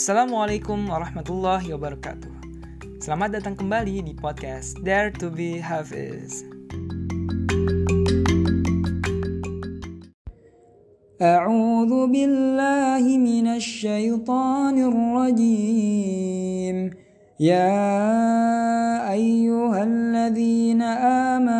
Assalamualaikum warahmatullahi wabarakatuh. Selamat datang kembali di podcast Dare to be Hafiz. أعوذ بالله من الشيطان الرجيم يا أيها الذين آمنوا إن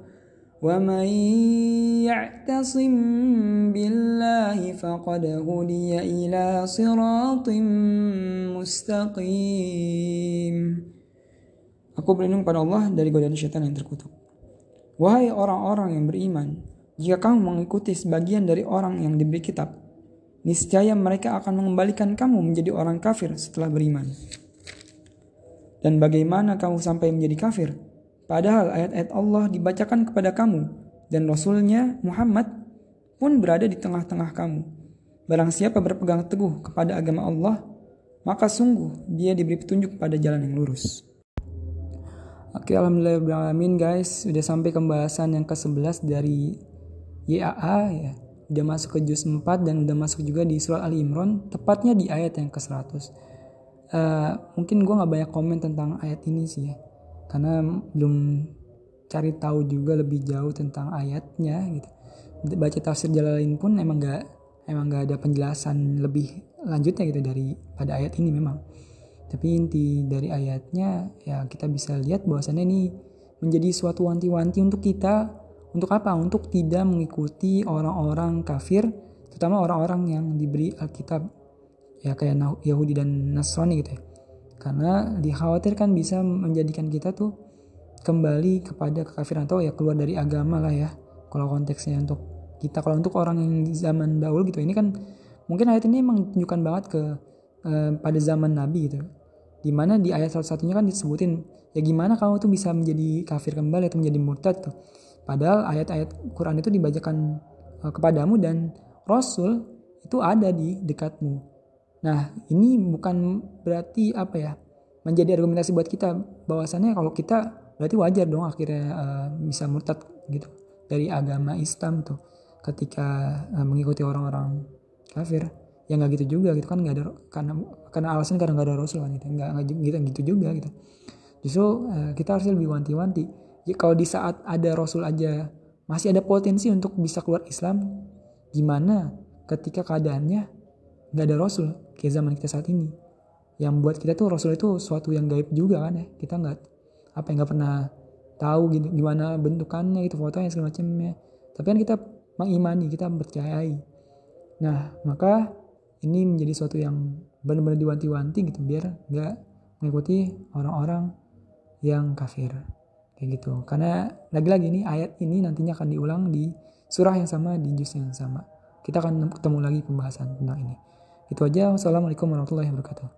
ومن يعتصم بالله فقد هدي إلى صراط مستقيم Aku berlindung pada Allah dari godaan syaitan yang terkutuk. Wahai orang-orang yang beriman, jika kamu mengikuti sebagian dari orang yang diberi kitab, niscaya mereka akan mengembalikan kamu menjadi orang kafir setelah beriman. Dan bagaimana kamu sampai menjadi kafir? Padahal ayat-ayat Allah dibacakan kepada kamu dan Rasulnya Muhammad pun berada di tengah-tengah kamu. Barang siapa berpegang teguh kepada agama Allah, maka sungguh dia diberi petunjuk pada jalan yang lurus. Oke, alhamdulillah guys, sudah sampai pembahasan yang ke-11 dari YAA ya udah masuk ke juz 4 dan udah masuk juga di surat Ali Imran tepatnya di ayat yang ke-100 uh, eh, mungkin gue nggak banyak komen tentang ayat ini sih ya karena belum cari tahu juga lebih jauh tentang ayatnya gitu baca tafsir Jalalain pun emang nggak emang nggak ada penjelasan lebih lanjutnya gitu dari pada ayat ini memang tapi inti dari ayatnya ya kita bisa lihat bahwasannya ini menjadi suatu wanti-wanti untuk kita untuk apa? Untuk tidak mengikuti orang-orang kafir, terutama orang-orang yang diberi Alkitab, ya kayak Yahudi dan Nasrani gitu ya. Karena dikhawatirkan bisa menjadikan kita tuh kembali kepada kekafiran atau ya keluar dari agama lah ya. Kalau konteksnya untuk kita, kalau untuk orang yang zaman dahulu gitu, ini kan mungkin ayat ini menunjukkan banget ke eh, pada zaman Nabi gitu. Di mana di ayat salah satunya kan disebutin ya gimana kamu tuh bisa menjadi kafir kembali atau menjadi murtad tuh Padahal ayat-ayat Quran itu dibacakan uh, kepadamu dan Rasul itu ada di dekatmu. Nah, ini bukan berarti apa ya? Menjadi argumentasi buat kita. Bahwasannya kalau kita berarti wajar dong akhirnya uh, bisa murtad gitu dari agama Islam tuh. Ketika uh, mengikuti orang-orang kafir ya nggak gitu juga gitu kan nggak ada karena karena alasan karena nggak ada rasul kan gitu. Nggak nggak gitu gitu juga gitu. Justru uh, kita harus lebih wanti-wanti. Ya kalau di saat ada Rasul aja masih ada potensi untuk bisa keluar Islam gimana ketika keadaannya nggak ada Rasul kayak zaman kita saat ini. Yang buat kita tuh Rasul itu suatu yang gaib juga kan ya. Kita nggak apa yang nggak pernah tahu gitu gimana bentukannya gitu fotonya segala macamnya. Tapi kan kita mengimani kita percayai nah maka ini menjadi suatu yang benar-benar diwanti-wanti gitu biar nggak mengikuti orang-orang yang kafir. Kayak gitu. Karena lagi-lagi nih ayat ini nantinya akan diulang di surah yang sama di juz yang sama. Kita akan ketemu lagi pembahasan tentang ini itu aja. Wassalamualaikum warahmatullahi wabarakatuh